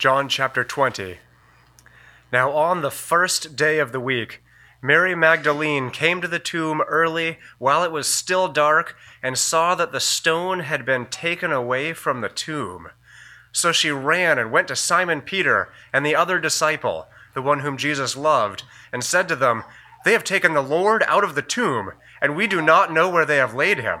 John chapter 20. Now, on the first day of the week, Mary Magdalene came to the tomb early while it was still dark and saw that the stone had been taken away from the tomb. So she ran and went to Simon Peter and the other disciple, the one whom Jesus loved, and said to them, They have taken the Lord out of the tomb, and we do not know where they have laid him.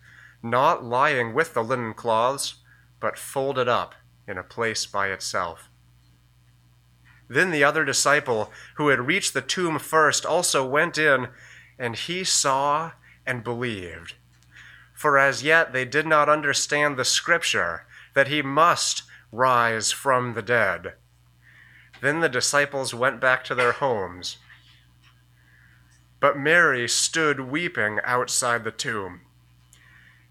not lying with the linen cloths, but folded up in a place by itself. Then the other disciple, who had reached the tomb first, also went in, and he saw and believed. For as yet they did not understand the scripture that he must rise from the dead. Then the disciples went back to their homes. But Mary stood weeping outside the tomb.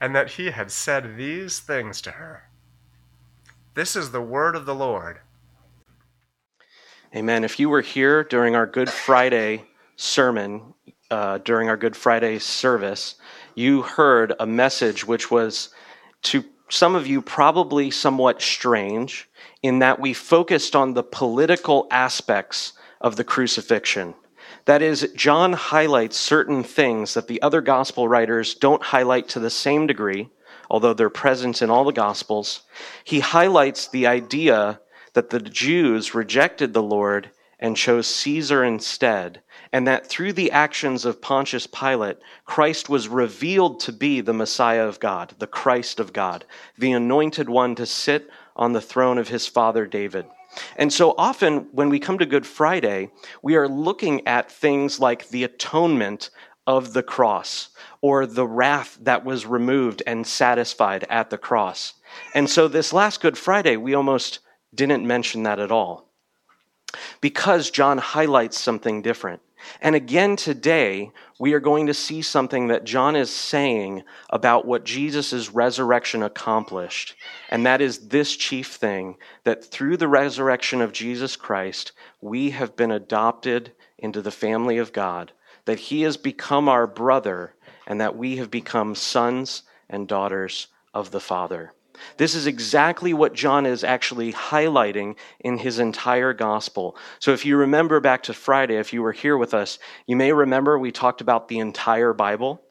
And that he had said these things to her. This is the word of the Lord. Amen. If you were here during our Good Friday sermon, uh, during our Good Friday service, you heard a message which was to some of you probably somewhat strange in that we focused on the political aspects of the crucifixion. That is, John highlights certain things that the other gospel writers don't highlight to the same degree, although they're present in all the gospels. He highlights the idea that the Jews rejected the Lord and chose Caesar instead, and that through the actions of Pontius Pilate, Christ was revealed to be the Messiah of God, the Christ of God, the anointed one to sit on the throne of his father David. And so often when we come to Good Friday, we are looking at things like the atonement of the cross or the wrath that was removed and satisfied at the cross. And so this last Good Friday, we almost didn't mention that at all because John highlights something different. And again today, we are going to see something that John is saying about what Jesus' resurrection accomplished. And that is this chief thing that through the resurrection of Jesus Christ, we have been adopted into the family of God, that he has become our brother, and that we have become sons and daughters of the Father. This is exactly what John is actually highlighting in his entire gospel. So if you remember back to Friday, if you were here with us, you may remember we talked about the entire Bible.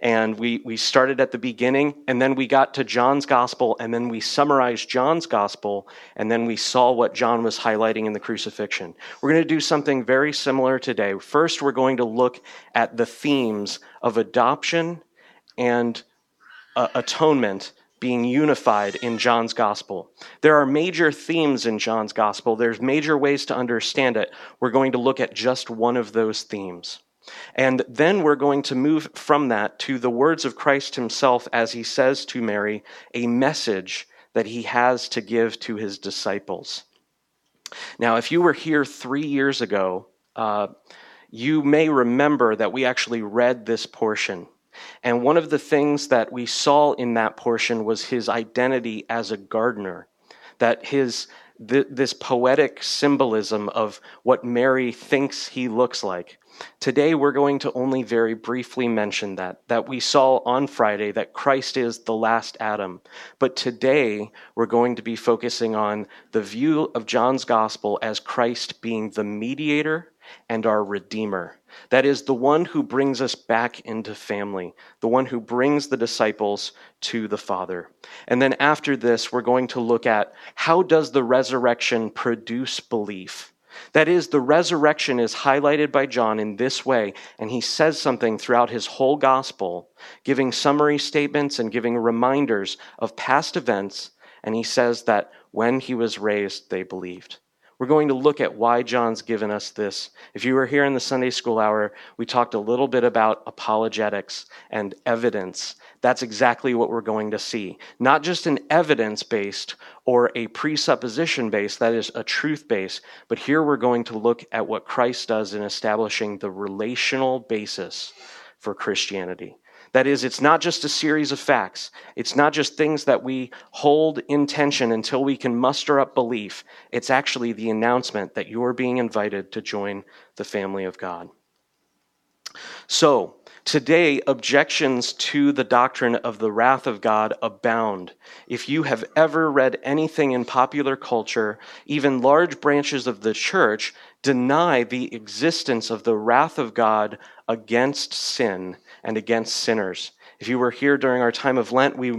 And we, we started at the beginning, and then we got to John's gospel, and then we summarized John's gospel, and then we saw what John was highlighting in the crucifixion. We're going to do something very similar today. First, we're going to look at the themes of adoption and uh, atonement being unified in John's gospel. There are major themes in John's gospel. There's major ways to understand it. We're going to look at just one of those themes. And then we're going to move from that to the words of Christ himself as he says to Mary, a message that he has to give to his disciples. Now, if you were here three years ago, uh, you may remember that we actually read this portion. And one of the things that we saw in that portion was his identity as a gardener, that his th- this poetic symbolism of what Mary thinks he looks like. Today, we're going to only very briefly mention that, that we saw on Friday that Christ is the last Adam. But today, we're going to be focusing on the view of John's gospel as Christ being the mediator and our Redeemer. That is, the one who brings us back into family, the one who brings the disciples to the Father. And then after this, we're going to look at how does the resurrection produce belief? That is, the resurrection is highlighted by John in this way, and he says something throughout his whole gospel, giving summary statements and giving reminders of past events, and he says that when he was raised, they believed. We're going to look at why John's given us this. If you were here in the Sunday school hour, we talked a little bit about apologetics and evidence. That's exactly what we're going to see. Not just an evidence based or a presupposition based, that is a truth based, but here we're going to look at what Christ does in establishing the relational basis for Christianity. That is, it's not just a series of facts. It's not just things that we hold in tension until we can muster up belief. It's actually the announcement that you're being invited to join the family of God. So, today, objections to the doctrine of the wrath of God abound. If you have ever read anything in popular culture, even large branches of the church deny the existence of the wrath of God against sin and against sinners. If you were here during our time of Lent, we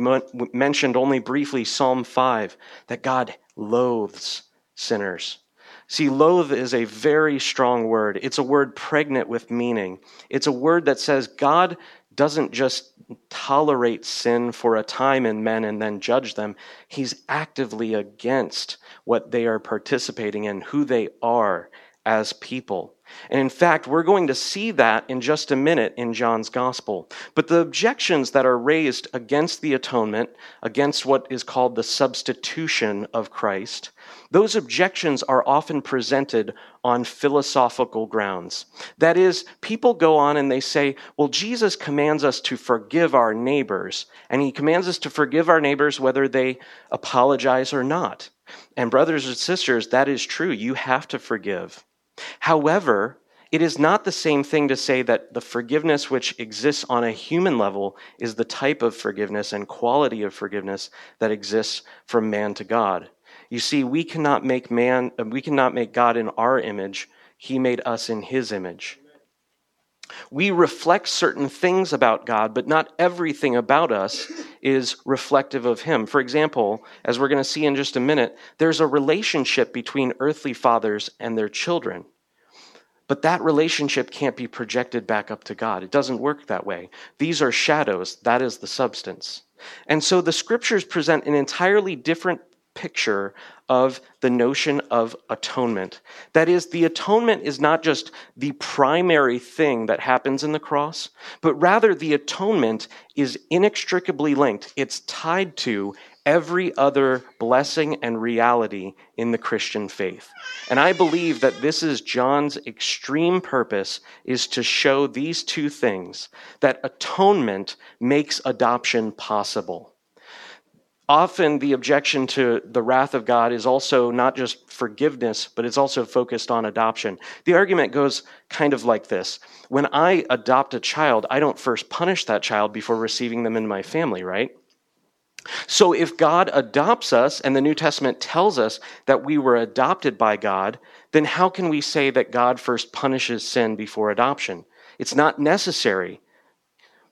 mentioned only briefly Psalm 5 that God loathes sinners. See, loathe is a very strong word. It's a word pregnant with meaning. It's a word that says God doesn't just tolerate sin for a time in men and then judge them. He's actively against what they are participating in, who they are as people. And in fact, we're going to see that in just a minute in John's gospel. But the objections that are raised against the atonement, against what is called the substitution of Christ, those objections are often presented on philosophical grounds. That is, people go on and they say, well, Jesus commands us to forgive our neighbors, and he commands us to forgive our neighbors whether they apologize or not. And, brothers and sisters, that is true. You have to forgive. However, it is not the same thing to say that the forgiveness which exists on a human level is the type of forgiveness and quality of forgiveness that exists from man to God. You see, we cannot make man, uh, we cannot make God in our image. He made us in his image. We reflect certain things about God, but not everything about us is reflective of Him. For example, as we're going to see in just a minute, there's a relationship between earthly fathers and their children. But that relationship can't be projected back up to God. It doesn't work that way. These are shadows, that is the substance. And so the scriptures present an entirely different picture of the notion of atonement. That is, the atonement is not just the primary thing that happens in the cross, but rather the atonement is inextricably linked. It's tied to every other blessing and reality in the Christian faith. And I believe that this is John's extreme purpose is to show these two things that atonement makes adoption possible often the objection to the wrath of God is also not just forgiveness, but it's also focused on adoption. The argument goes kind of like this When I adopt a child, I don't first punish that child before receiving them in my family, right? So if God adopts us, and the New Testament tells us that we were adopted by God, then how can we say that God first punishes sin before adoption? It's not necessary.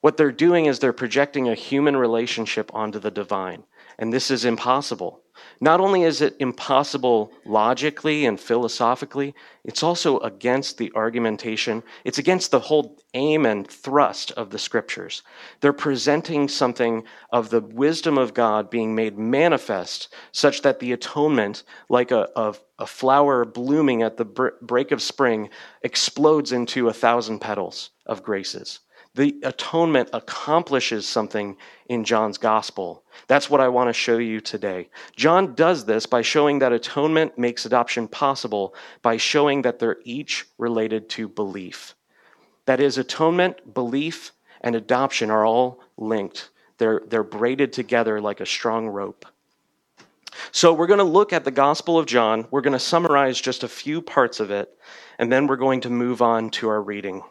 What they're doing is they're projecting a human relationship onto the divine. And this is impossible. Not only is it impossible logically and philosophically, it's also against the argumentation, it's against the whole aim and thrust of the scriptures. They're presenting something of the wisdom of God being made manifest, such that the atonement, like a, a, a flower blooming at the break of spring, explodes into a thousand petals of graces. The atonement accomplishes something in John's gospel. That's what I want to show you today. John does this by showing that atonement makes adoption possible by showing that they're each related to belief. That is, atonement, belief, and adoption are all linked. They're, they're braided together like a strong rope. So, we're going to look at the Gospel of John. We're going to summarize just a few parts of it, and then we're going to move on to our reading.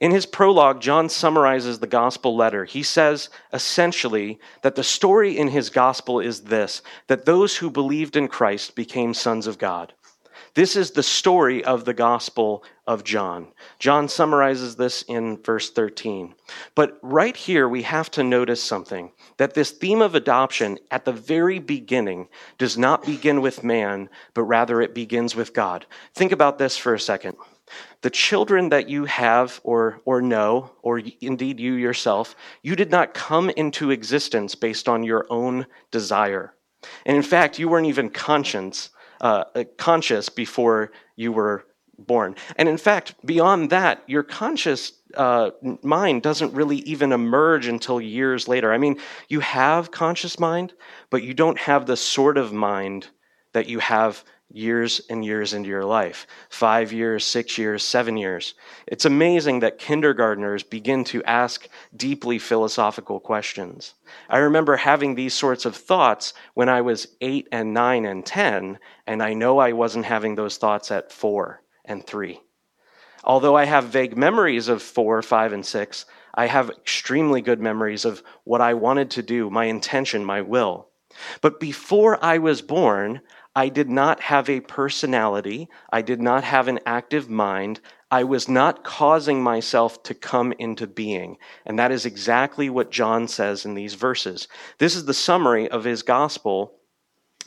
In his prologue, John summarizes the gospel letter. He says essentially that the story in his gospel is this that those who believed in Christ became sons of God. This is the story of the gospel of John. John summarizes this in verse 13. But right here, we have to notice something that this theme of adoption at the very beginning does not begin with man, but rather it begins with God. Think about this for a second. The children that you have or, or know, or indeed you yourself, you did not come into existence based on your own desire. And in fact, you weren't even conscious, uh, conscious before you were born. And in fact, beyond that, your conscious uh, mind doesn't really even emerge until years later. I mean, you have conscious mind, but you don't have the sort of mind that you have years and years into your life five years, six years, seven years. It's amazing that kindergartners begin to ask deeply philosophical questions. I remember having these sorts of thoughts when I was eight and nine and 10, and I know I wasn't having those thoughts at four and three. Although I have vague memories of four, five, and six, I have extremely good memories of what I wanted to do, my intention, my will. But before I was born, I did not have a personality. I did not have an active mind. I was not causing myself to come into being. And that is exactly what John says in these verses. This is the summary of his gospel,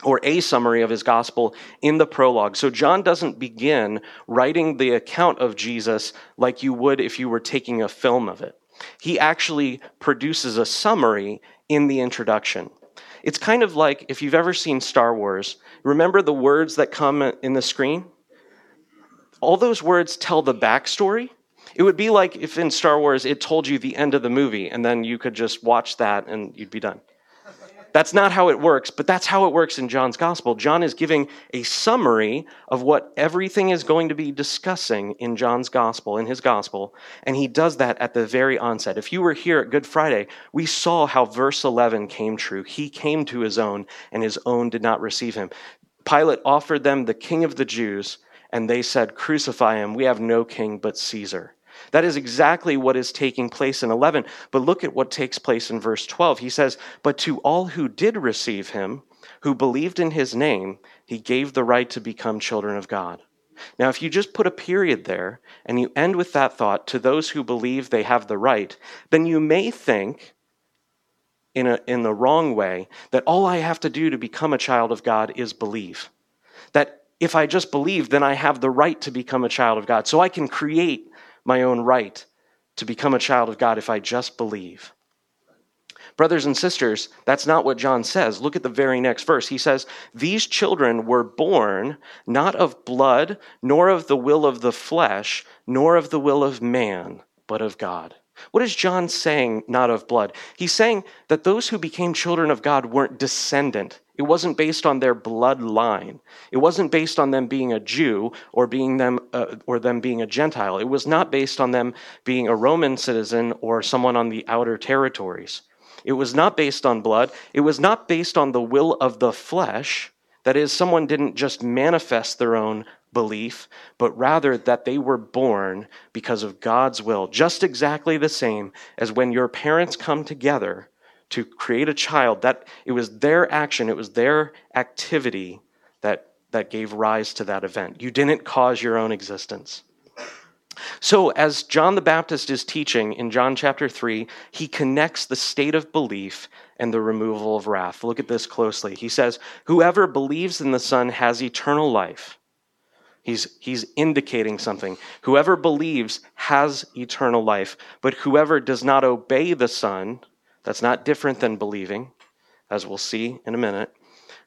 or a summary of his gospel in the prologue. So John doesn't begin writing the account of Jesus like you would if you were taking a film of it. He actually produces a summary in the introduction. It's kind of like if you've ever seen Star Wars, remember the words that come in the screen? All those words tell the backstory. It would be like if in Star Wars it told you the end of the movie and then you could just watch that and you'd be done. That's not how it works, but that's how it works in John's gospel. John is giving a summary of what everything is going to be discussing in John's gospel, in his gospel, and he does that at the very onset. If you were here at Good Friday, we saw how verse 11 came true. He came to his own, and his own did not receive him. Pilate offered them the king of the Jews, and they said, Crucify him. We have no king but Caesar. That is exactly what is taking place in 11. But look at what takes place in verse 12. He says, But to all who did receive him, who believed in his name, he gave the right to become children of God. Now, if you just put a period there and you end with that thought, to those who believe they have the right, then you may think in, a, in the wrong way that all I have to do to become a child of God is believe. That if I just believe, then I have the right to become a child of God. So I can create my own right to become a child of God if I just believe. Brothers and sisters, that's not what John says. Look at the very next verse. He says, These children were born not of blood, nor of the will of the flesh, nor of the will of man, but of God. What is John saying, not of blood? He's saying that those who became children of God weren't descendant. It wasn't based on their bloodline. It wasn't based on them being a Jew or being them uh, or them being a Gentile. It was not based on them being a Roman citizen or someone on the outer territories. It was not based on blood. It was not based on the will of the flesh. That is, someone didn't just manifest their own belief, but rather that they were born because of God's will, just exactly the same as when your parents come together to create a child, that it was their action, it was their activity that, that gave rise to that event. You didn't cause your own existence. So, as John the Baptist is teaching in John chapter 3, he connects the state of belief and the removal of wrath. Look at this closely. He says, Whoever believes in the Son has eternal life. He's, he's indicating something. Whoever believes has eternal life, but whoever does not obey the Son, that's not different than believing, as we'll see in a minute.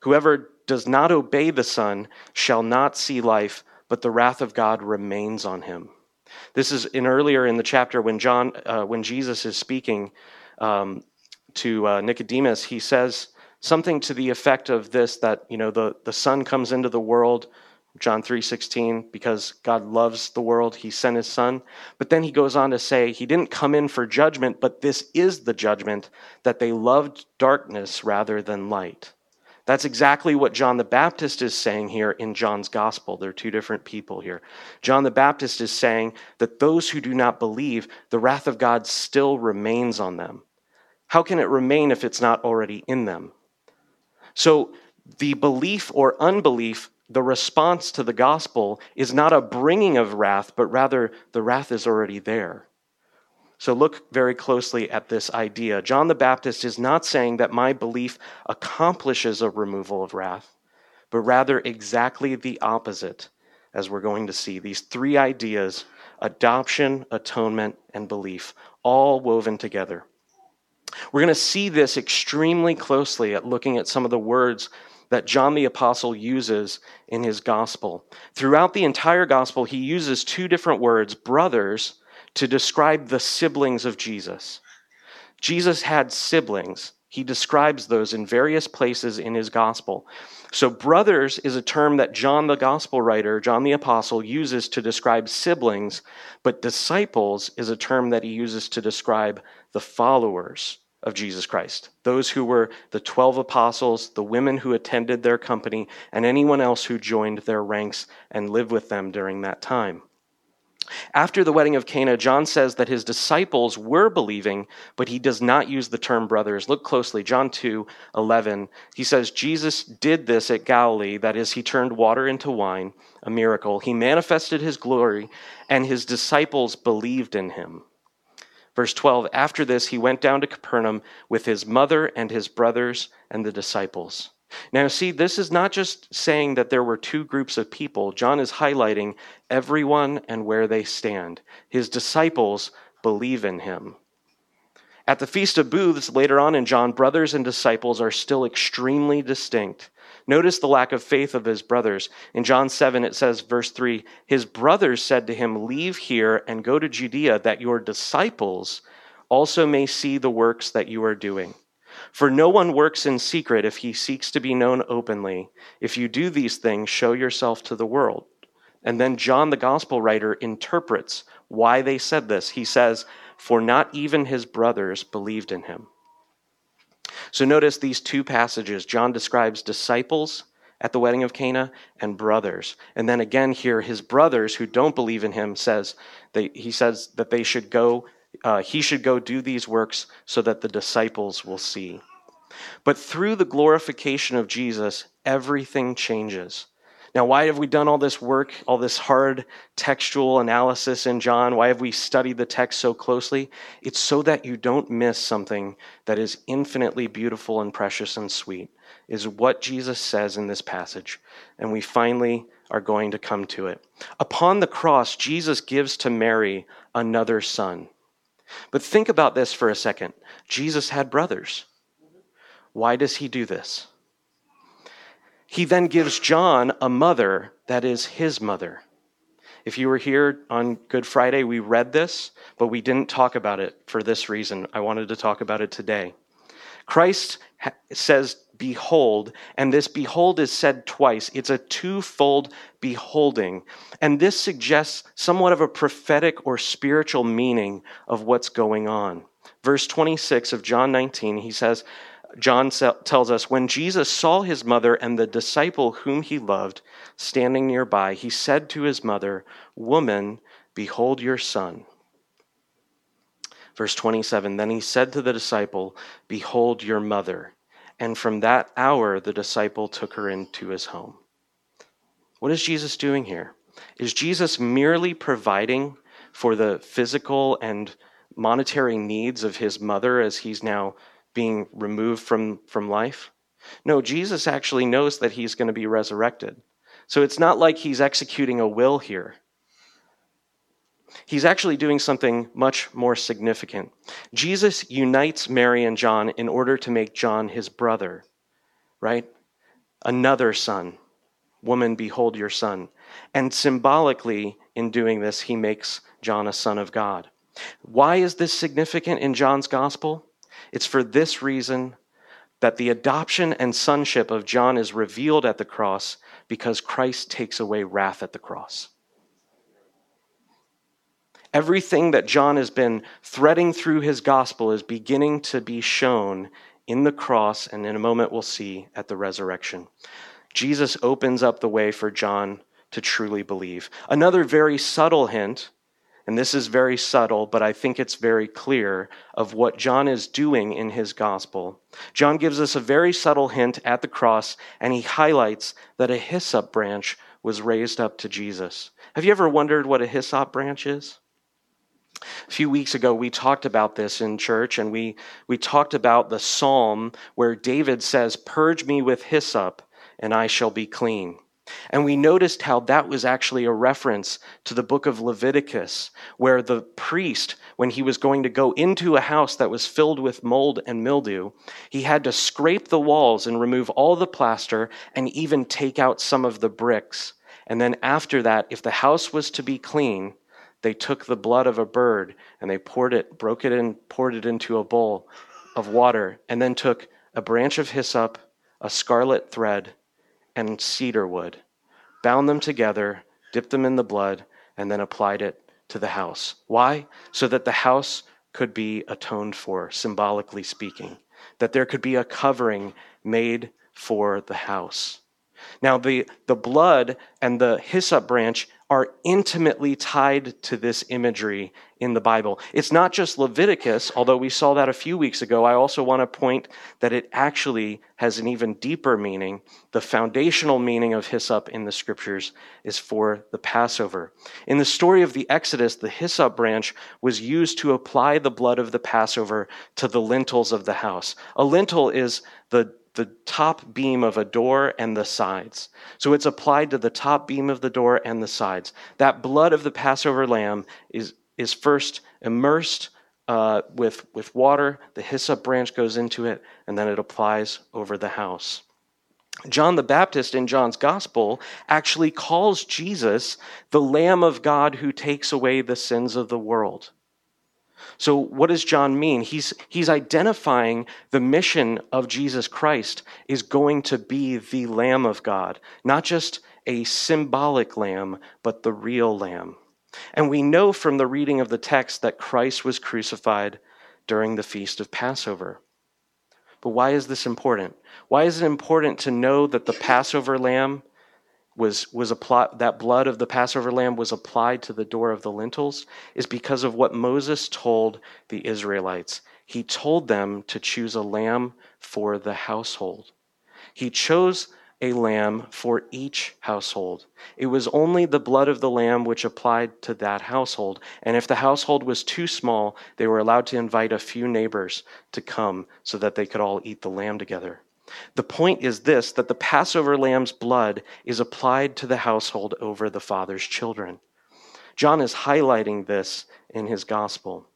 Whoever does not obey the Son shall not see life, but the wrath of God remains on him. This is in earlier in the chapter when John, uh, when Jesus is speaking um, to uh, Nicodemus, he says something to the effect of this: that you know the the Son comes into the world John 3:16 because God loves the world he sent his son. But then he goes on to say he didn't come in for judgment but this is the judgment that they loved darkness rather than light. That's exactly what John the Baptist is saying here in John's gospel. They're two different people here. John the Baptist is saying that those who do not believe the wrath of God still remains on them. How can it remain if it's not already in them? So the belief or unbelief the response to the gospel is not a bringing of wrath, but rather the wrath is already there. So look very closely at this idea. John the Baptist is not saying that my belief accomplishes a removal of wrath, but rather exactly the opposite, as we're going to see. These three ideas adoption, atonement, and belief, all woven together. We're going to see this extremely closely at looking at some of the words that John the Apostle uses in his gospel. Throughout the entire gospel, he uses two different words, brothers, to describe the siblings of Jesus. Jesus had siblings. He describes those in various places in his gospel. So, brothers is a term that John the gospel writer, John the apostle, uses to describe siblings, but disciples is a term that he uses to describe the followers of Jesus Christ. Those who were the 12 apostles, the women who attended their company, and anyone else who joined their ranks and lived with them during that time. After the wedding of Cana, John says that his disciples were believing, but he does not use the term brothers. Look closely, John 2 11. He says, Jesus did this at Galilee, that is, he turned water into wine, a miracle. He manifested his glory, and his disciples believed in him. Verse 12 After this, he went down to Capernaum with his mother and his brothers and the disciples. Now, see, this is not just saying that there were two groups of people. John is highlighting everyone and where they stand. His disciples believe in him. At the Feast of Booths, later on in John, brothers and disciples are still extremely distinct. Notice the lack of faith of his brothers. In John 7, it says, verse 3 His brothers said to him, Leave here and go to Judea, that your disciples also may see the works that you are doing. For no one works in secret if he seeks to be known openly. If you do these things, show yourself to the world. And then John, the gospel writer, interprets why they said this. He says, For not even his brothers believed in him. So notice these two passages. John describes disciples at the wedding of Cana and brothers. And then again here, his brothers who don't believe in him says they, he says that they should go, uh, he should go do these works so that the disciples will see. But through the glorification of Jesus, everything changes. Now, why have we done all this work, all this hard textual analysis in John? Why have we studied the text so closely? It's so that you don't miss something that is infinitely beautiful and precious and sweet, is what Jesus says in this passage. And we finally are going to come to it. Upon the cross, Jesus gives to Mary another son. But think about this for a second. Jesus had brothers. Why does he do this? He then gives John a mother that is his mother. If you were here on Good Friday, we read this, but we didn't talk about it for this reason. I wanted to talk about it today. Christ says, Behold, and this behold is said twice. It's a twofold beholding. And this suggests somewhat of a prophetic or spiritual meaning of what's going on. Verse 26 of John 19, he says, John tells us when Jesus saw his mother and the disciple whom he loved standing nearby, he said to his mother, Woman, behold your son. Verse 27 Then he said to the disciple, Behold your mother. And from that hour, the disciple took her into his home. What is Jesus doing here? Is Jesus merely providing for the physical and monetary needs of his mother as he's now being removed from, from life. No, Jesus actually knows that he's going to be resurrected. So it's not like he's executing a will here. He's actually doing something much more significant. Jesus unites Mary and John in order to make John his brother, right? Another son. Woman, behold your son. And symbolically, in doing this, he makes John a son of God. Why is this significant in John's gospel? It's for this reason that the adoption and sonship of John is revealed at the cross because Christ takes away wrath at the cross. Everything that John has been threading through his gospel is beginning to be shown in the cross, and in a moment we'll see at the resurrection. Jesus opens up the way for John to truly believe. Another very subtle hint and this is very subtle, but I think it's very clear of what John is doing in his gospel. John gives us a very subtle hint at the cross, and he highlights that a hyssop branch was raised up to Jesus. Have you ever wondered what a hyssop branch is? A few weeks ago, we talked about this in church, and we, we talked about the psalm where David says, Purge me with hyssop, and I shall be clean. And we noticed how that was actually a reference to the book of Leviticus, where the priest, when he was going to go into a house that was filled with mold and mildew, he had to scrape the walls and remove all the plaster and even take out some of the bricks. And then after that, if the house was to be clean, they took the blood of a bird and they poured it, broke it and poured it into a bowl of water, and then took a branch of hyssop, a scarlet thread, and cedar wood, bound them together, dipped them in the blood, and then applied it to the house. Why? So that the house could be atoned for, symbolically speaking, that there could be a covering made for the house. Now, the, the blood and the hyssop branch are intimately tied to this imagery in the Bible. It's not just Leviticus, although we saw that a few weeks ago. I also want to point that it actually has an even deeper meaning. The foundational meaning of hyssop in the scriptures is for the Passover. In the story of the Exodus, the hyssop branch was used to apply the blood of the Passover to the lintels of the house. A lintel is the the top beam of a door and the sides. So it's applied to the top beam of the door and the sides. That blood of the Passover lamb is, is first immersed uh, with, with water. The hyssop branch goes into it, and then it applies over the house. John the Baptist in John's gospel actually calls Jesus the Lamb of God who takes away the sins of the world. So, what does John mean? He's, he's identifying the mission of Jesus Christ is going to be the Lamb of God, not just a symbolic lamb, but the real lamb. And we know from the reading of the text that Christ was crucified during the feast of Passover. But why is this important? Why is it important to know that the Passover lamb was, was applied, that blood of the Passover lamb was applied to the door of the lintels is because of what Moses told the Israelites. He told them to choose a lamb for the household. He chose a lamb for each household. It was only the blood of the lamb which applied to that household. And if the household was too small, they were allowed to invite a few neighbors to come so that they could all eat the lamb together. The point is this that the Passover lamb's blood is applied to the household over the father's children. John is highlighting this in his gospel.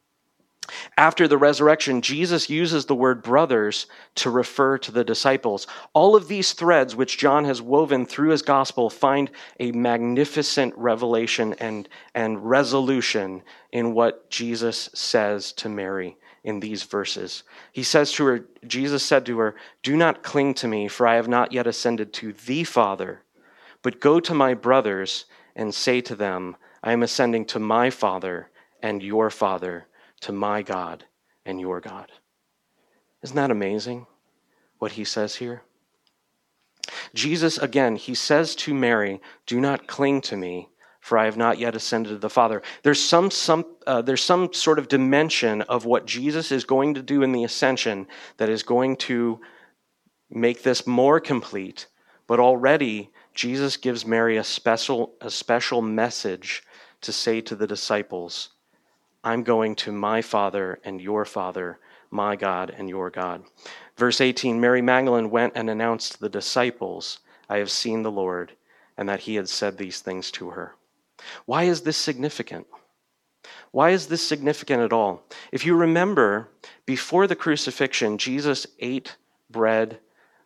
After the resurrection, Jesus uses the word brothers to refer to the disciples. All of these threads, which John has woven through his gospel, find a magnificent revelation and, and resolution in what Jesus says to Mary in these verses. He says to her, Jesus said to her, Do not cling to me, for I have not yet ascended to the Father, but go to my brothers and say to them, I am ascending to my Father and your Father, to my God and your God. Isn't that amazing what he says here? Jesus, again, he says to Mary, Do not cling to me, for I have not yet ascended to the Father. There's some, some, uh, there's some sort of dimension of what Jesus is going to do in the ascension that is going to make this more complete. But already, Jesus gives Mary a special, a special message to say to the disciples, I'm going to my Father and your Father, my God and your God. Verse 18 Mary Magdalene went and announced to the disciples, I have seen the Lord, and that he had said these things to her. Why is this significant? Why is this significant at all? If you remember, before the crucifixion, Jesus ate bread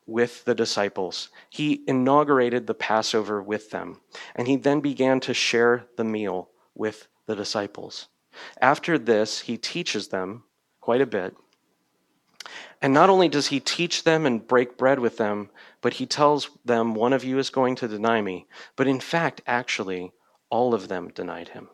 with the disciples. He inaugurated the Passover with them, and he then began to share the meal with the disciples. After this, he teaches them quite a bit. And not only does he teach them and break bread with them, but he tells them, One of you is going to deny me. But in fact, actually, all of them denied him.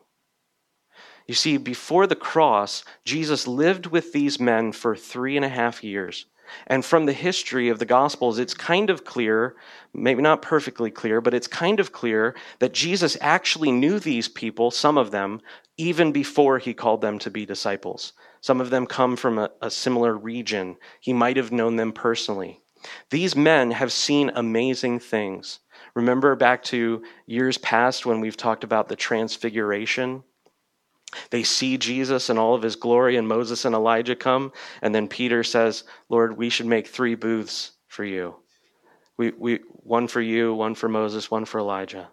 You see, before the cross, Jesus lived with these men for three and a half years. And from the history of the Gospels, it's kind of clear, maybe not perfectly clear, but it's kind of clear that Jesus actually knew these people, some of them, even before he called them to be disciples. Some of them come from a, a similar region. He might have known them personally. These men have seen amazing things. Remember back to years past when we've talked about the transfiguration? They see Jesus and all of his glory, and Moses and Elijah come. And then Peter says, Lord, we should make three booths for you. We, we, one for you, one for Moses, one for Elijah.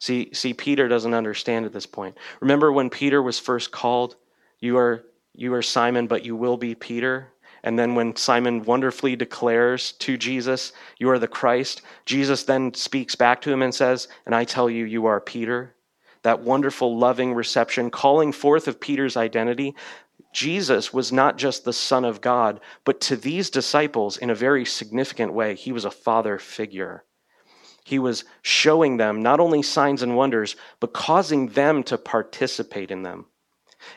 See, see, Peter doesn't understand at this point. Remember when Peter was first called, you are, you are Simon, but you will be Peter. And then when Simon wonderfully declares to Jesus, You are the Christ, Jesus then speaks back to him and says, And I tell you, you are Peter that wonderful, loving reception, calling forth of Peter's identity, Jesus was not just the Son of God, but to these disciples, in a very significant way, he was a father figure. He was showing them not only signs and wonders, but causing them to participate in them.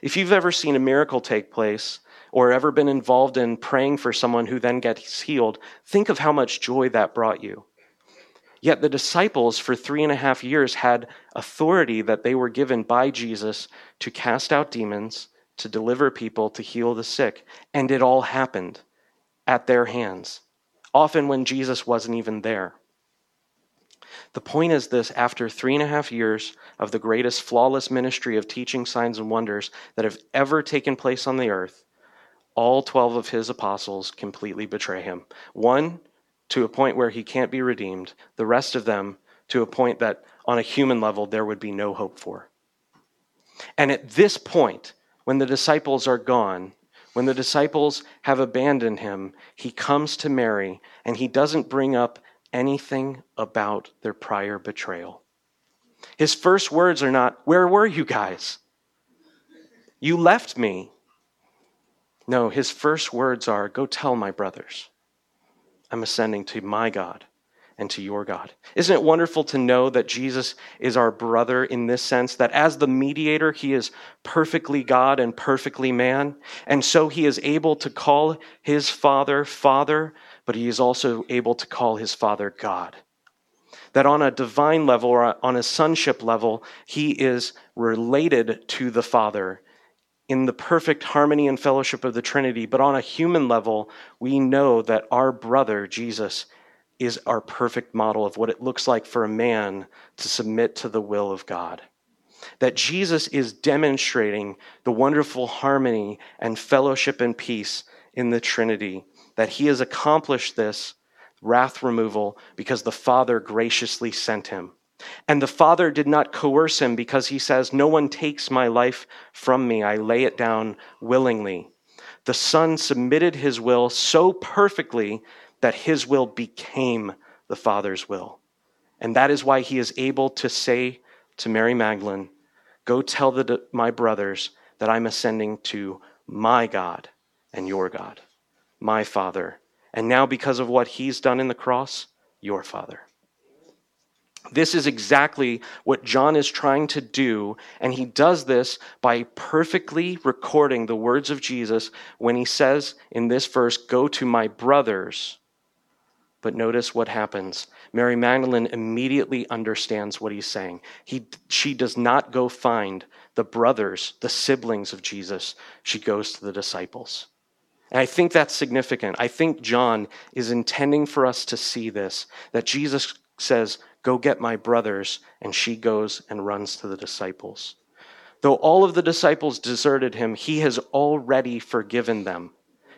If you've ever seen a miracle take place, or ever been involved in praying for someone who then gets healed, think of how much joy that brought you. Yet the disciples, for three and a half years, had authority that they were given by Jesus to cast out demons, to deliver people, to heal the sick. And it all happened at their hands, often when Jesus wasn't even there. The point is this after three and a half years of the greatest flawless ministry of teaching signs and wonders that have ever taken place on the earth, all 12 of his apostles completely betray him. One to a point where he can't be redeemed, the rest of them to a point that on a human level there would be no hope for. And at this point, when the disciples are gone, when the disciples have abandoned him, he comes to Mary and he doesn't bring up anything about their prior betrayal. His first words are not, Where were you guys? You left me. No, his first words are, Go tell my brothers. I'm ascending to my God and to your God. Isn't it wonderful to know that Jesus is our brother in this sense, that as the mediator, he is perfectly God and perfectly man, and so he is able to call his Father, Father, but he is also able to call his Father God. That on a divine level or on a sonship level, he is related to the Father in the perfect harmony and fellowship of the Trinity, but on a human level, we know that our brother, Jesus, is our perfect model of what it looks like for a man to submit to the will of God. That Jesus is demonstrating the wonderful harmony and fellowship and peace in the Trinity, that he has accomplished this wrath removal because the Father graciously sent him. And the Father did not coerce him because he says, No one takes my life from me. I lay it down willingly. The Son submitted his will so perfectly that his will became the Father's will. And that is why he is able to say to Mary Magdalene, Go tell the, my brothers that I'm ascending to my God and your God, my Father. And now, because of what he's done in the cross, your Father. This is exactly what John is trying to do, and he does this by perfectly recording the words of Jesus when he says in this verse, Go to my brothers. But notice what happens. Mary Magdalene immediately understands what he's saying. He, she does not go find the brothers, the siblings of Jesus. She goes to the disciples. And I think that's significant. I think John is intending for us to see this that Jesus says, Go get my brothers. And she goes and runs to the disciples. Though all of the disciples deserted him, he has already forgiven them.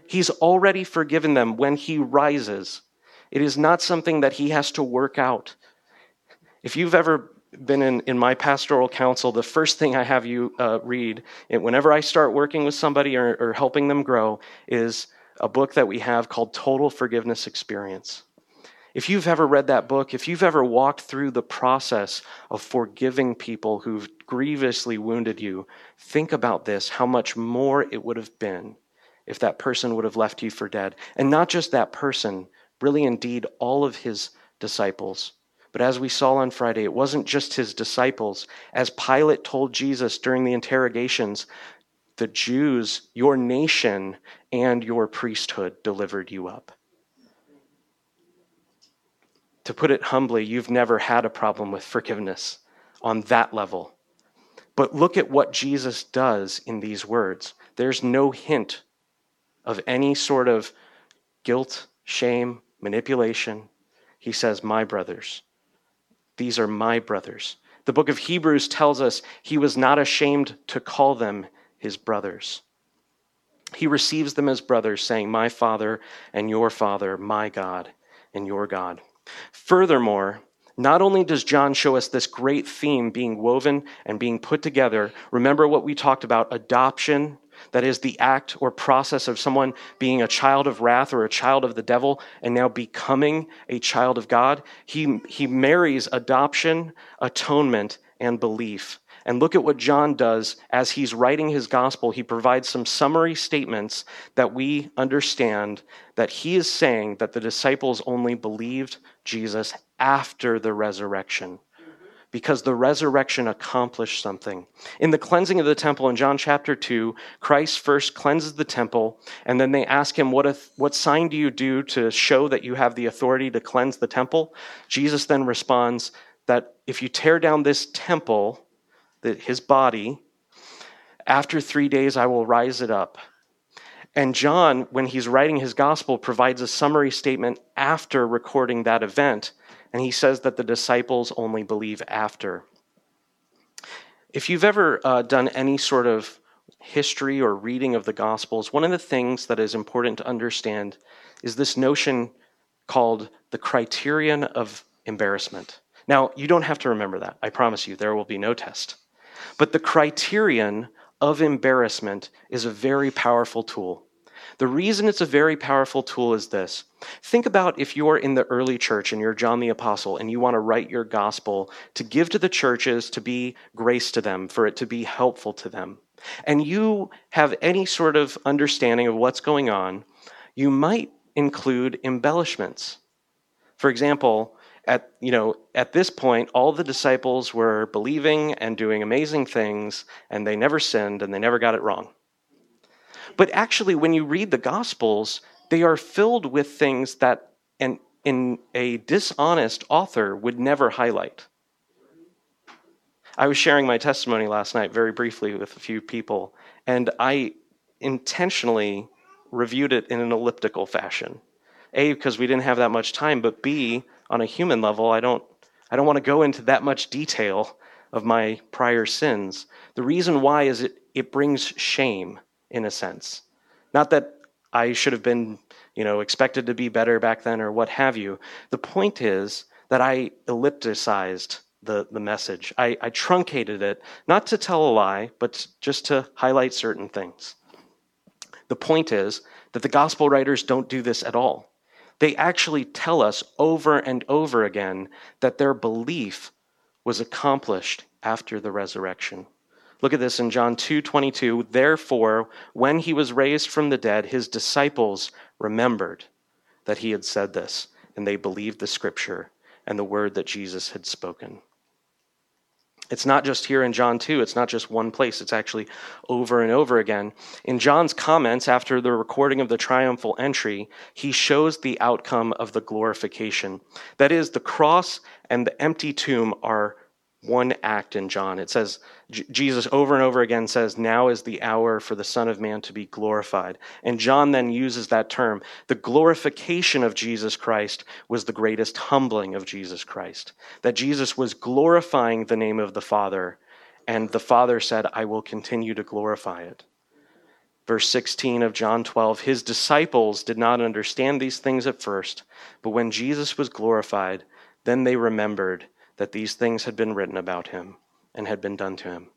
He's already forgiven them when he rises. It is not something that he has to work out. If you've ever been in, in my pastoral counsel, the first thing I have you uh, read whenever I start working with somebody or, or helping them grow is a book that we have called Total Forgiveness Experience. If you've ever read that book, if you've ever walked through the process of forgiving people who've grievously wounded you, think about this how much more it would have been if that person would have left you for dead. And not just that person, really, indeed, all of his disciples. But as we saw on Friday, it wasn't just his disciples. As Pilate told Jesus during the interrogations, the Jews, your nation, and your priesthood delivered you up. To put it humbly, you've never had a problem with forgiveness on that level. But look at what Jesus does in these words. There's no hint of any sort of guilt, shame, manipulation. He says, My brothers. These are my brothers. The book of Hebrews tells us he was not ashamed to call them his brothers. He receives them as brothers, saying, My Father and your Father, my God and your God. Furthermore, not only does John show us this great theme being woven and being put together, remember what we talked about adoption, that is the act or process of someone being a child of wrath or a child of the devil and now becoming a child of God. He, he marries adoption, atonement, and belief. And look at what John does as he's writing his gospel. He provides some summary statements that we understand that he is saying that the disciples only believed Jesus after the resurrection because the resurrection accomplished something. In the cleansing of the temple in John chapter 2, Christ first cleanses the temple, and then they ask him, What, what sign do you do to show that you have the authority to cleanse the temple? Jesus then responds that if you tear down this temple, that his body. After three days, I will rise it up. And John, when he's writing his gospel, provides a summary statement after recording that event. And he says that the disciples only believe after. If you've ever uh, done any sort of history or reading of the gospels, one of the things that is important to understand is this notion called the criterion of embarrassment. Now, you don't have to remember that. I promise you, there will be no test. But the criterion of embarrassment is a very powerful tool. The reason it's a very powerful tool is this. Think about if you're in the early church and you're John the Apostle and you want to write your gospel to give to the churches, to be grace to them, for it to be helpful to them. And you have any sort of understanding of what's going on, you might include embellishments. For example, at you know at this point all the disciples were believing and doing amazing things and they never sinned and they never got it wrong but actually when you read the gospels they are filled with things that an in a dishonest author would never highlight. I was sharing my testimony last night very briefly with a few people and i intentionally reviewed it in an elliptical fashion. A because we didn't have that much time but b on a human level, I don't, I don't want to go into that much detail of my prior sins. The reason why is it, it brings shame, in a sense. Not that I should have been, you know, expected to be better back then or what have you. The point is that I ellipticized the, the message. I, I truncated it, not to tell a lie, but just to highlight certain things. The point is that the gospel writers don't do this at all. They actually tell us over and over again that their belief was accomplished after the resurrection. Look at this in John 2:22. Therefore, when he was raised from the dead, his disciples remembered that he had said this, and they believed the scripture and the word that Jesus had spoken. It's not just here in John 2, it's not just one place, it's actually over and over again. In John's comments after the recording of the triumphal entry, he shows the outcome of the glorification. That is, the cross and the empty tomb are one act in John. It says, Jesus over and over again says, Now is the hour for the Son of Man to be glorified. And John then uses that term. The glorification of Jesus Christ was the greatest humbling of Jesus Christ. That Jesus was glorifying the name of the Father And the Father said, I will continue to glorify it. Verse 16 of John 12 His disciples did not understand these things at first, but when Jesus was glorified, then they remembered that these things had been written about him and had been done to him.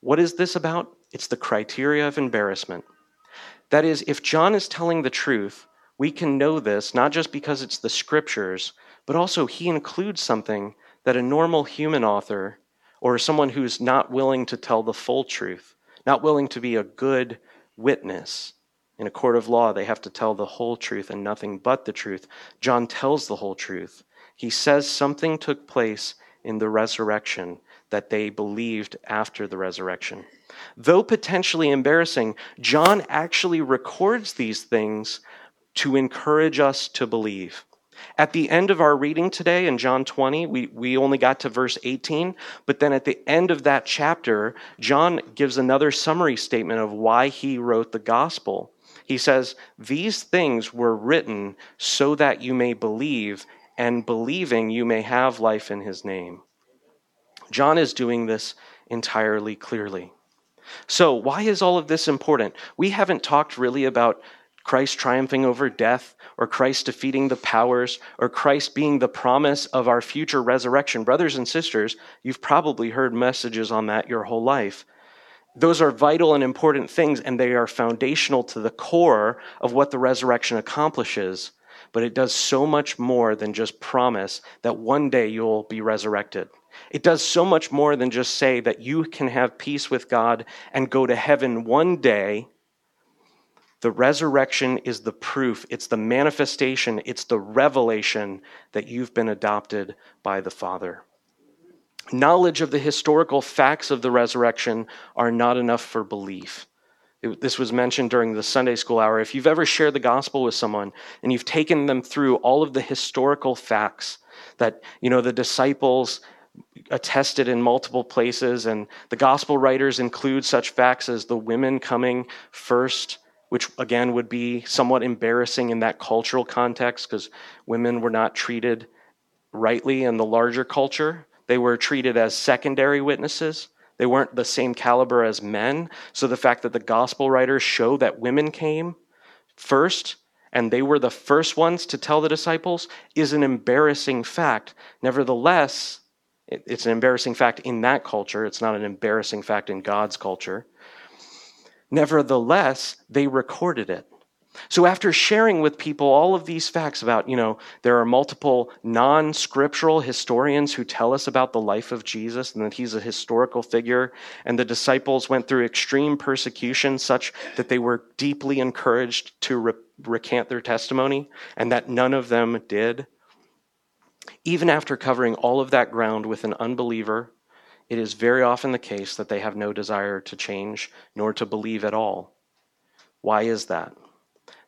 What is this about? It's the criteria of embarrassment. That is, if John is telling the truth, we can know this not just because it's the scriptures, but also he includes something that a normal human author or someone who's not willing to tell the full truth, not willing to be a good witness. In a court of law, they have to tell the whole truth and nothing but the truth. John tells the whole truth. He says something took place in the resurrection that they believed after the resurrection. Though potentially embarrassing, John actually records these things to encourage us to believe. At the end of our reading today in John 20, we, we only got to verse 18, but then at the end of that chapter, John gives another summary statement of why he wrote the gospel. He says, These things were written so that you may believe, and believing you may have life in his name. John is doing this entirely clearly. So, why is all of this important? We haven't talked really about Christ triumphing over death, or Christ defeating the powers, or Christ being the promise of our future resurrection. Brothers and sisters, you've probably heard messages on that your whole life. Those are vital and important things, and they are foundational to the core of what the resurrection accomplishes. But it does so much more than just promise that one day you'll be resurrected. It does so much more than just say that you can have peace with God and go to heaven one day the resurrection is the proof, it's the manifestation, it's the revelation that you've been adopted by the Father. Knowledge of the historical facts of the resurrection are not enough for belief. It, this was mentioned during the Sunday school hour. If you've ever shared the gospel with someone and you've taken them through all of the historical facts that, you know, the disciples attested in multiple places, and the gospel writers include such facts as the women coming first which again would be somewhat embarrassing in that cultural context because women were not treated rightly in the larger culture. They were treated as secondary witnesses. They weren't the same caliber as men. So the fact that the gospel writers show that women came first and they were the first ones to tell the disciples is an embarrassing fact. Nevertheless, it's an embarrassing fact in that culture. It's not an embarrassing fact in God's culture. Nevertheless, they recorded it. So after sharing with people all of these facts about, you know, there are multiple non-scriptural historians who tell us about the life of Jesus and that he's a historical figure and the disciples went through extreme persecution such that they were deeply encouraged to re- recant their testimony and that none of them did. Even after covering all of that ground with an unbeliever it is very often the case that they have no desire to change nor to believe at all. Why is that?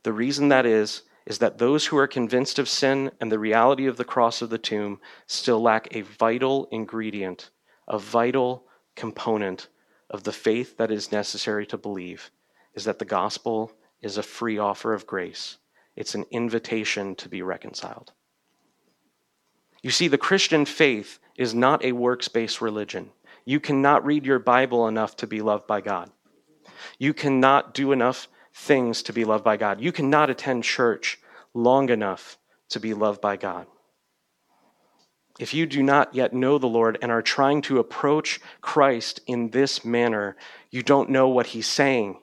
The reason that is, is that those who are convinced of sin and the reality of the cross of the tomb still lack a vital ingredient, a vital component of the faith that is necessary to believe, is that the gospel is a free offer of grace. It's an invitation to be reconciled. You see, the Christian faith is not a works based religion. You cannot read your Bible enough to be loved by God. You cannot do enough things to be loved by God. You cannot attend church long enough to be loved by God. If you do not yet know the Lord and are trying to approach Christ in this manner, you don't know what he's saying.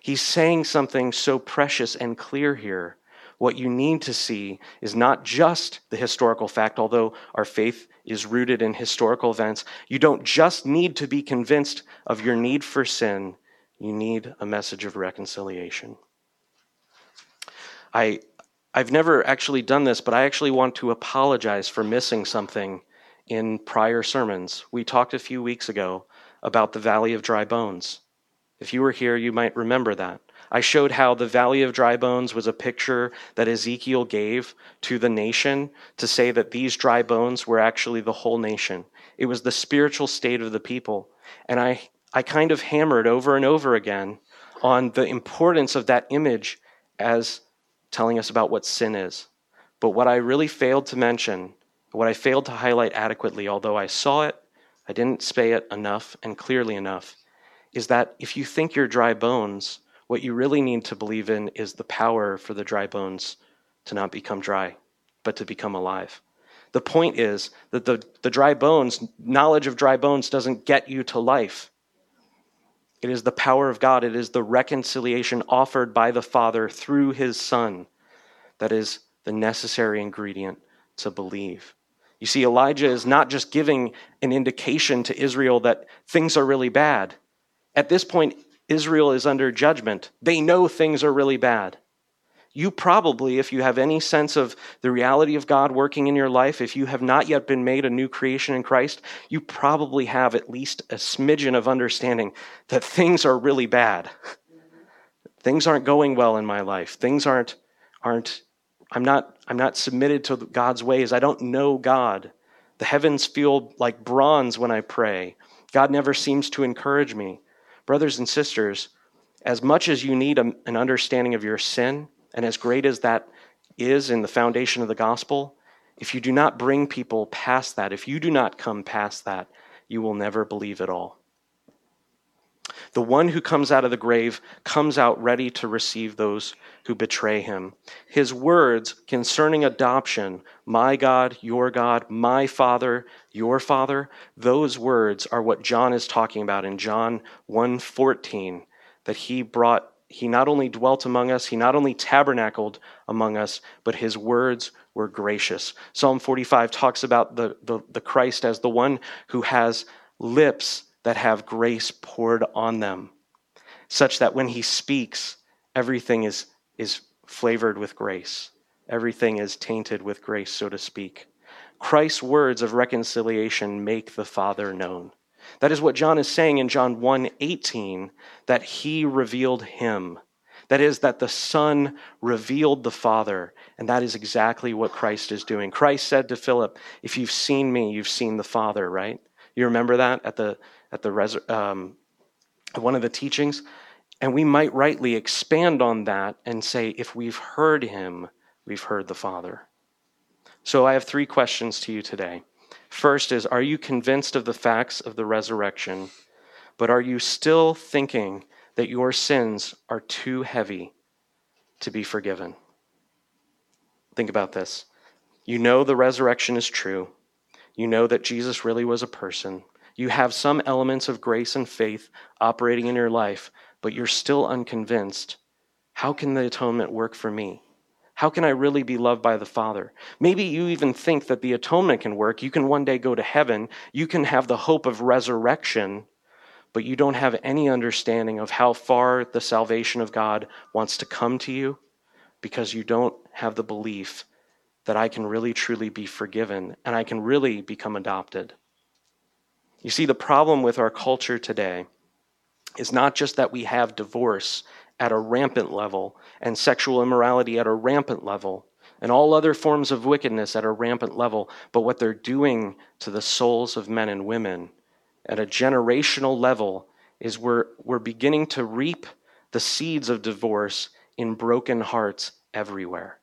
He's saying something so precious and clear here what you need to see is not just the historical fact, although our faith is rooted in historical events. You don't just need to be convinced of your need for sin, you need a message of reconciliation. I, I've never actually done this, but I actually want to apologize for missing something in prior sermons. We talked a few weeks ago about the Valley of Dry Bones. If you were here, you might remember that. I showed how the Valley of Dry Bones was a picture that Ezekiel gave to the nation to say that these dry bones were actually the whole nation. It was the spiritual state of the people. And I, I kind of hammered over and over again on the importance of that image as telling us about what sin is. But what I really failed to mention, what I failed to highlight adequately, although I saw it, I didn't say it enough and clearly enough, is that if you think you're dry bones, what you really need to believe in is the power for the dry bones to not become dry, but to become alive. The point is that the, the dry bones, knowledge of dry bones doesn't get you to life. It is the power of God, it is the reconciliation offered by the Father through his Son that is the necessary ingredient to believe. You see, Elijah is not just giving an indication to Israel that things are really bad. At this point, Israel is under judgment. They know things are really bad. You probably, if you have any sense of the reality of God working in your life, if you have not yet been made a new creation in Christ, you probably have at least a smidgen of understanding that things are really bad. Things aren't going well in my life. Things aren't, aren't, I'm not, I'm not submitted to God's ways. I don't know God. The heavens feel like bronze when I pray. God never seems to encourage me. Brothers and sisters, as much as you need an understanding of your sin, and as great as that is in the foundation of the gospel, if you do not bring people past that, if you do not come past that, you will never believe at all. The one who comes out of the grave comes out ready to receive those who betray him. His words concerning adoption, my God, your God, my Father, your Father, those words are what John is talking about in John 1:14 that he brought he not only dwelt among us, he not only tabernacled among us, but his words were gracious. Psalm 45 talks about the, the, the, Christ as the one who has lips that have grace poured on them, such that when he speaks, everything is, is flavored with grace. Everything is tainted with grace, so to speak. Christ's words of reconciliation make the Father known. That is what John is saying in John 1:18 that he revealed him. That is that the Son revealed the Father, and that is exactly what Christ is doing. Christ said to Philip, "If you've seen me, you've seen the Father." Right? You remember that at the at the um, one of the teachings, and we might rightly expand on that and say, if we've heard him, we've heard the Father. So I have three questions to you today. First is Are you convinced of the facts of the resurrection, but are you still thinking that your sins are too heavy to be forgiven? Think about this. You know the resurrection is true. You know that Jesus really was a person. You have some elements of grace and faith operating in your life, but you're still unconvinced. How can the atonement work for me? How can I really be loved by the Father? Maybe you even think that the atonement can work. You can one day go to heaven. You can have the hope of resurrection, but you don't have any understanding of how far the salvation of God wants to come to you because you don't have the belief that I can really truly be forgiven and I can really become adopted. You see, the problem with our culture today is not just that we have divorce at a rampant level, and sexual immorality at a rampant level, and all other forms of wickedness at a rampant level, but what they're doing to the souls of men and women at a generational level is we're, we're beginning to reap the seeds of divorce in broken hearts everywhere.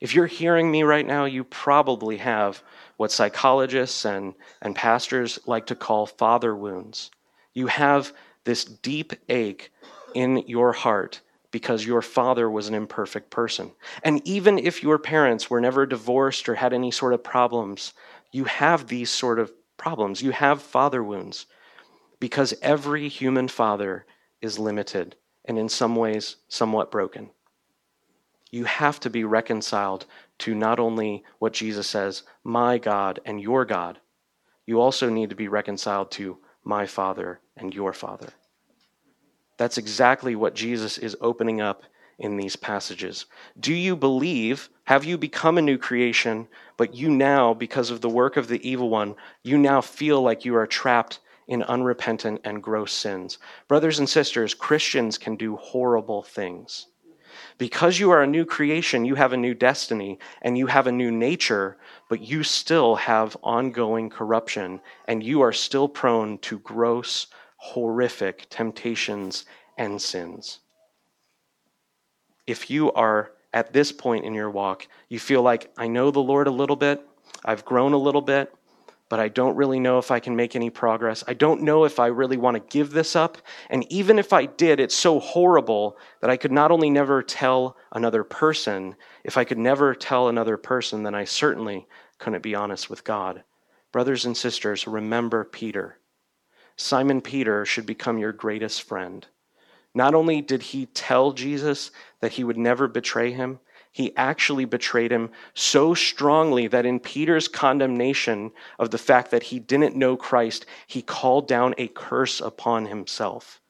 If you're hearing me right now, you probably have what psychologists and, and pastors like to call father wounds. You have this deep ache in your heart because your father was an imperfect person. And even if your parents were never divorced or had any sort of problems, you have these sort of problems. You have father wounds because every human father is limited and in some ways somewhat broken. You have to be reconciled to not only what Jesus says, my God and your God, you also need to be reconciled to my Father and your Father. That's exactly what Jesus is opening up in these passages. Do you believe? Have you become a new creation, but you now, because of the work of the evil one, you now feel like you are trapped in unrepentant and gross sins? Brothers and sisters, Christians can do horrible things. Because you are a new creation, you have a new destiny and you have a new nature, but you still have ongoing corruption and you are still prone to gross, horrific temptations and sins. If you are at this point in your walk, you feel like, I know the Lord a little bit, I've grown a little bit, but I don't really know if I can make any progress. I don't know if I really want to give this up. And even if I did, it's so horrible that I could not only never tell another person, if I could never tell another person, then I certainly couldn't be honest with God. Brothers and sisters, remember Peter. Simon Peter should become your greatest friend. Not only did he tell Jesus that he would never betray him, he actually betrayed him so strongly that in Peter's condemnation of the fact that he didn't know Christ, he called down a curse upon himself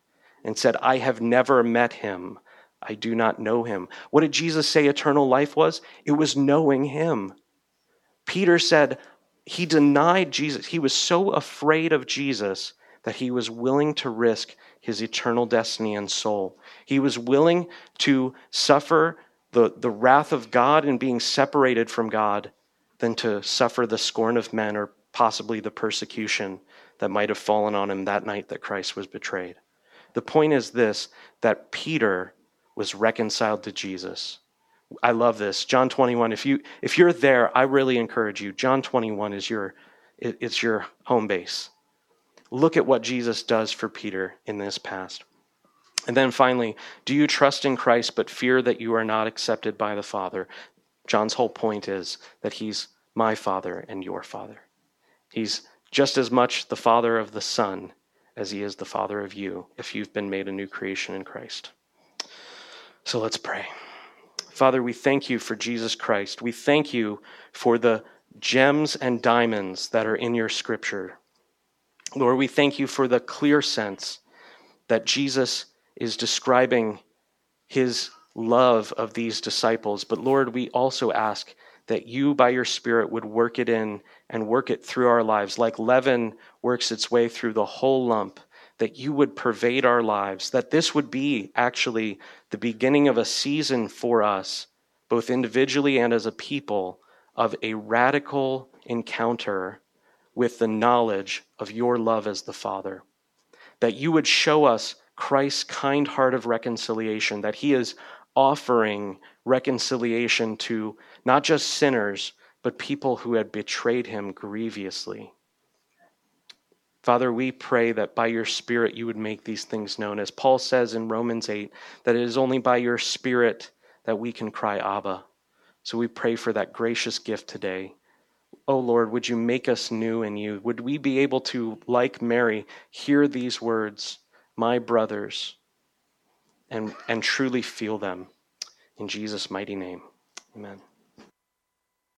and said, I have never met him. I do not know him. What did Jesus say eternal life was? It was knowing him. Peter said he denied Jesus. He was so afraid of Jesus that he was willing to risk his eternal destiny and soul. He was willing to suffer the, the wrath of God and being separated from God than to suffer the scorn of men or possibly the persecution that might have fallen on him that night that Christ was betrayed. The point is this that Peter was reconciled to Jesus. I love this. John 21. If you if you're there, I really encourage you. John 21 is your it's your home base. Look at what Jesus does for Peter in this past. And then finally, do you trust in Christ but fear that you are not accepted by the Father? John's whole point is that he's my Father and your Father. He's just as much the Father of the Son as he is the Father of you if you've been made a new creation in Christ. So let's pray. Father, we thank you for Jesus Christ. We thank you for the gems and diamonds that are in your scripture. Lord, we thank you for the clear sense that Jesus is describing his love of these disciples. But Lord, we also ask that you, by your Spirit, would work it in and work it through our lives, like leaven works its way through the whole lump, that you would pervade our lives, that this would be actually the beginning of a season for us, both individually and as a people, of a radical encounter with the knowledge of your love as the Father. That you would show us Christ's kind heart of reconciliation, that he is offering reconciliation to not just sinners, but people who had betrayed him grievously. Father, we pray that by your Spirit you would make these things known. As Paul says in Romans 8, that it is only by your Spirit that we can cry, Abba. So we pray for that gracious gift today. Oh Lord, would you make us new in you? Would we be able to, like Mary, hear these words? my brothers, and, and truly feel them. In Jesus' mighty name, amen.